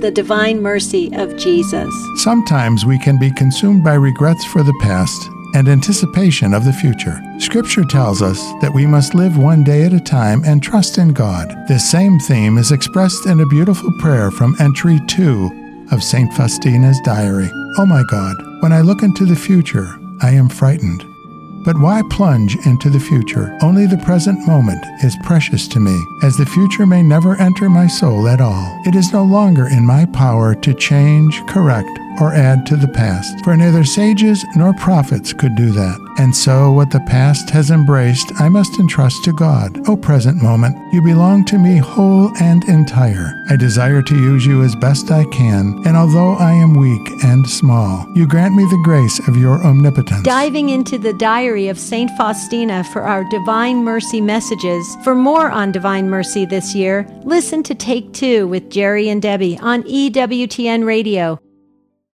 the divine mercy of Jesus. Sometimes we can be consumed by regrets for the past and anticipation of the future. Scripture tells us that we must live one day at a time and trust in God. This same theme is expressed in a beautiful prayer from entry 2 of St. Faustina's diary. Oh my God, when I look into the future, I am frightened. But why plunge into the future? Only the present moment is precious to me, as the future may never enter my soul at all. It is no longer in my power to change, correct, or add to the past, for neither sages nor prophets could do that. And so, what the past has embraced, I must entrust to God. O present moment, you belong to me whole and entire. I desire to use you as best I can, and although I am weak and small, you grant me the grace of your omnipotence. Diving into the diary of St. Faustina for our Divine Mercy messages. For more on Divine Mercy this year, listen to Take Two with Jerry and Debbie on EWTN Radio.